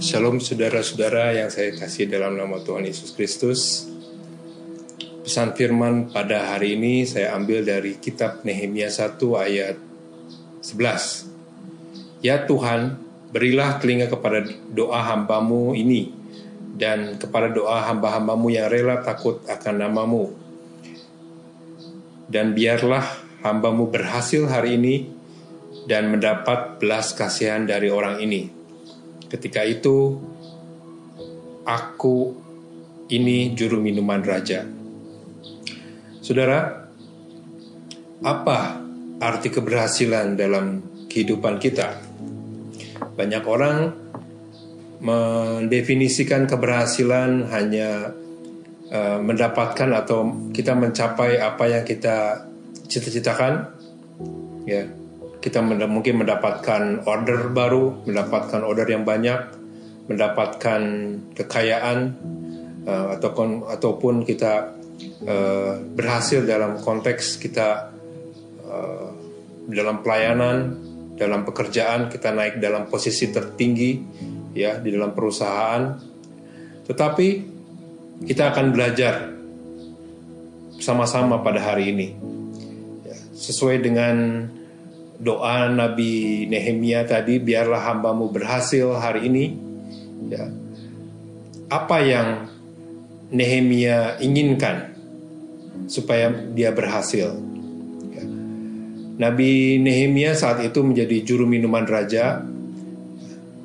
Shalom saudara-saudara yang saya kasih dalam nama Tuhan Yesus Kristus. Pesan firman pada hari ini saya ambil dari kitab Nehemia 1 ayat 11. Ya Tuhan, berilah telinga kepada doa hambamu ini dan kepada doa hamba-hambamu yang rela takut akan namamu. Dan biarlah hambamu berhasil hari ini dan mendapat belas kasihan dari orang ini Ketika itu, aku ini juru minuman raja. Saudara, apa arti keberhasilan dalam kehidupan kita? Banyak orang mendefinisikan keberhasilan hanya uh, mendapatkan atau kita mencapai apa yang kita cita-citakan, ya kita mungkin mendapatkan order baru, mendapatkan order yang banyak, mendapatkan kekayaan uh, ataupun ataupun kita uh, berhasil dalam konteks kita uh, dalam pelayanan, dalam pekerjaan kita naik dalam posisi tertinggi ya di dalam perusahaan. Tetapi kita akan belajar sama-sama pada hari ini ya, sesuai dengan doa Nabi Nehemia tadi biarlah hambamu berhasil hari ini. Ya. Apa yang Nehemia inginkan supaya dia berhasil? Ya. Nabi Nehemia saat itu menjadi juru minuman raja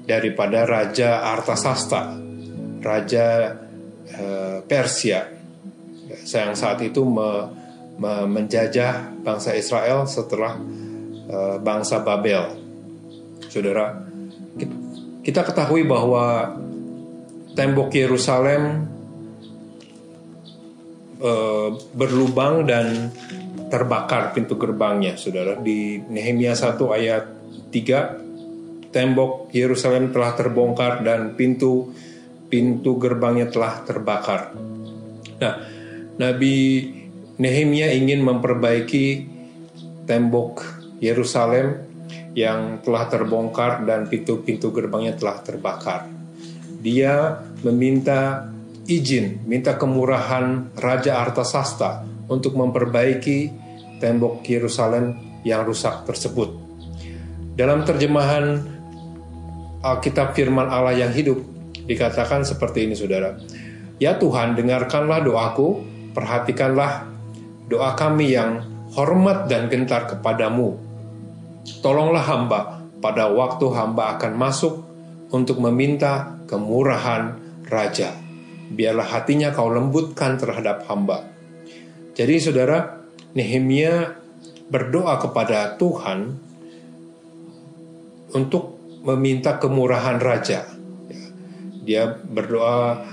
daripada Raja Artasasta Raja uh, Persia. Yang saat itu me, me, menjajah bangsa Israel setelah Eh, bangsa Babel. Saudara, kita ketahui bahwa tembok Yerusalem uh, berlubang dan terbakar pintu gerbangnya, Saudara. Di Nehemia 1 ayat 3, tembok Yerusalem telah terbongkar dan pintu pintu gerbangnya telah terbakar. Nah, Nabi Nehemia ingin memperbaiki tembok Yerusalem yang telah terbongkar dan pintu-pintu gerbangnya telah terbakar. Dia meminta izin, minta kemurahan Raja Artasasta untuk memperbaiki tembok Yerusalem yang rusak tersebut. Dalam terjemahan Alkitab firman Allah yang hidup dikatakan seperti ini saudara. Ya Tuhan dengarkanlah doaku, perhatikanlah doa kami yang hormat dan gentar kepadamu Tolonglah hamba pada waktu hamba akan masuk untuk meminta kemurahan raja. Biarlah hatinya kau lembutkan terhadap hamba. Jadi saudara, Nehemia berdoa kepada Tuhan untuk meminta kemurahan raja. Dia berdoa,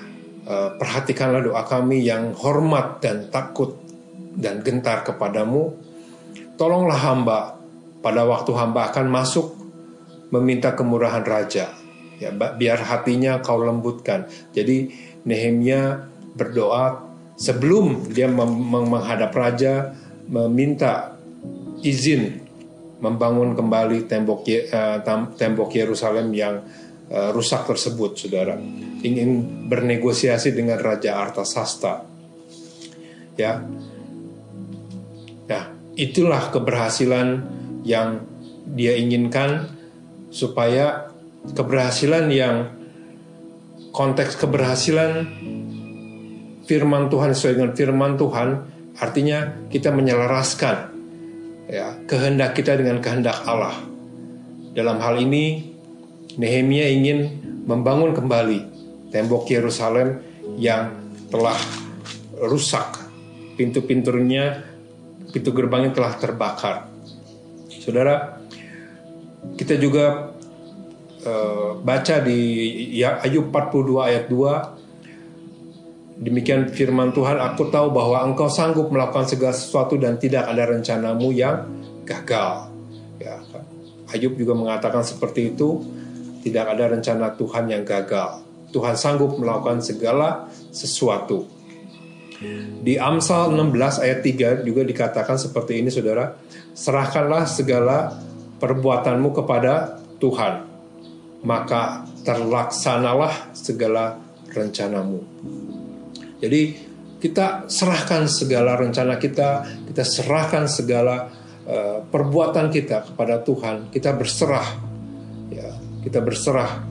eh, perhatikanlah doa kami yang hormat dan takut dan gentar kepadamu. Tolonglah hamba pada waktu hamba akan masuk meminta kemurahan raja. Ya biar hatinya kau lembutkan. Jadi Nehemia berdoa sebelum dia menghadap raja meminta izin membangun kembali tembok uh, tembok Yerusalem yang uh, rusak tersebut saudara. Ingin bernegosiasi dengan raja Artasasta. Ya. Ya itulah keberhasilan yang dia inginkan supaya keberhasilan yang konteks keberhasilan firman Tuhan sesuai dengan firman Tuhan artinya kita menyelaraskan ya kehendak kita dengan kehendak Allah. Dalam hal ini Nehemia ingin membangun kembali tembok Yerusalem yang telah rusak. Pintu-pintunya, pintu gerbangnya telah terbakar. Saudara, kita juga uh, baca di ya, Ayub 42 ayat 2 Demikian firman Tuhan, aku tahu bahwa engkau sanggup melakukan segala sesuatu dan tidak ada rencanamu yang gagal. Ya, Ayub juga mengatakan seperti itu, tidak ada rencana Tuhan yang gagal. Tuhan sanggup melakukan segala sesuatu. Di Amsal 16 ayat 3 juga dikatakan seperti ini saudara, serahkanlah segala perbuatanmu kepada Tuhan, maka terlaksanalah segala rencanamu. Jadi kita serahkan segala rencana kita, kita serahkan segala uh, perbuatan kita kepada Tuhan. Kita berserah, ya, kita berserah.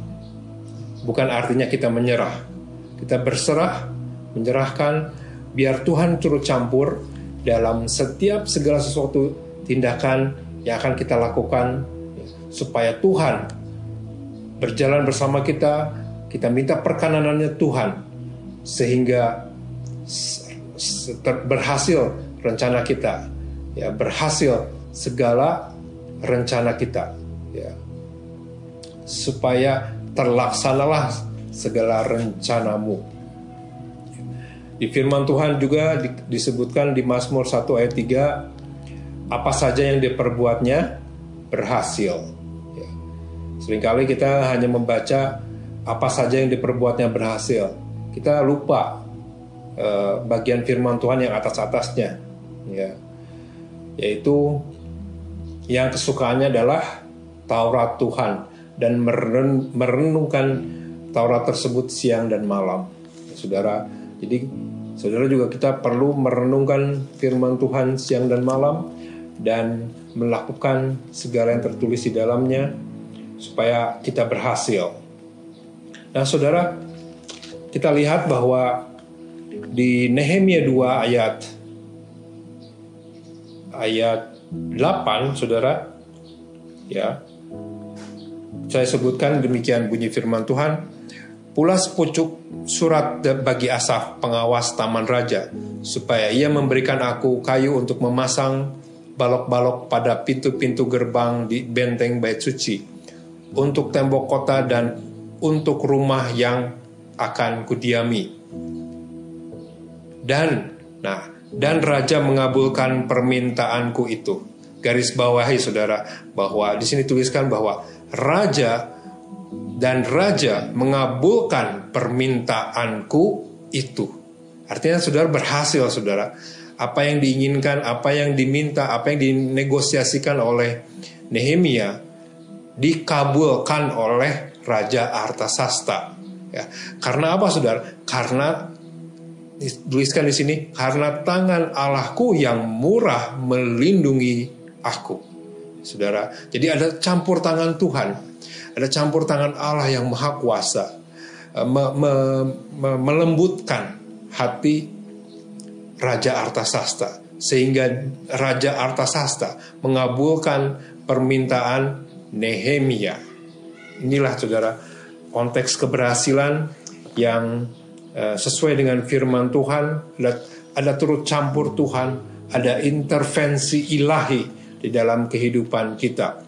Bukan artinya kita menyerah. Kita berserah, menyerahkan, biar Tuhan turut campur dalam setiap segala sesuatu tindakan yang akan kita lakukan ya, supaya Tuhan berjalan bersama kita. Kita minta perkenanannya Tuhan sehingga berhasil rencana kita ya berhasil segala rencana kita ya supaya terlaksanalah segala rencanamu di firman Tuhan juga disebutkan di Mazmur 1 ayat 3 apa saja yang diperbuatnya berhasil. Ya. sering kali kita hanya membaca apa saja yang diperbuatnya berhasil. Kita lupa Eh, bagian firman Tuhan yang atas-atasnya ya. Yaitu yang kesukaannya adalah Taurat Tuhan dan meren, merenungkan Taurat tersebut siang dan malam. Saudara jadi saudara juga kita perlu merenungkan firman Tuhan siang dan malam dan melakukan segala yang tertulis di dalamnya supaya kita berhasil. Nah, saudara, kita lihat bahwa di Nehemia 2 ayat ayat 8 Saudara ya saya sebutkan demikian bunyi firman Tuhan pula sepucuk surat bagi Asaf pengawas taman raja supaya ia memberikan aku kayu untuk memasang balok-balok pada pintu-pintu gerbang di benteng bait suci untuk tembok kota dan untuk rumah yang akan kudiami dan nah dan raja mengabulkan permintaanku itu. Garis bawahi saudara bahwa di sini tuliskan bahwa raja dan raja mengabulkan permintaanku itu. Artinya saudara berhasil saudara. Apa yang diinginkan, apa yang diminta, apa yang dinegosiasikan oleh Nehemia dikabulkan oleh Raja Artasasta. Ya, karena apa saudara? Karena dituliskan di sini karena tangan Allahku yang murah melindungi aku. Saudara, jadi ada campur tangan Tuhan. Ada campur tangan Allah yang maha kuasa eh, me, me, me, melembutkan hati Raja Artasasta sehingga Raja Artasasta mengabulkan permintaan Nehemia. Inilah saudara konteks keberhasilan yang Eh, sesuai dengan firman Tuhan, ada, ada turut campur Tuhan, ada intervensi ilahi di dalam kehidupan kita.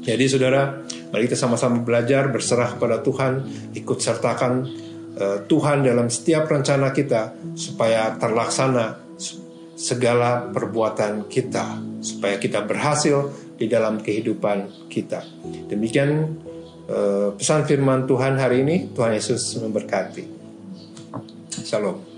Jadi saudara, mari kita sama-sama belajar berserah kepada Tuhan, ikut sertakan uh, Tuhan dalam setiap rencana kita supaya terlaksana segala perbuatan kita, supaya kita berhasil di dalam kehidupan kita. Demikian uh, pesan firman Tuhan hari ini. Tuhan Yesus memberkati. Shalom.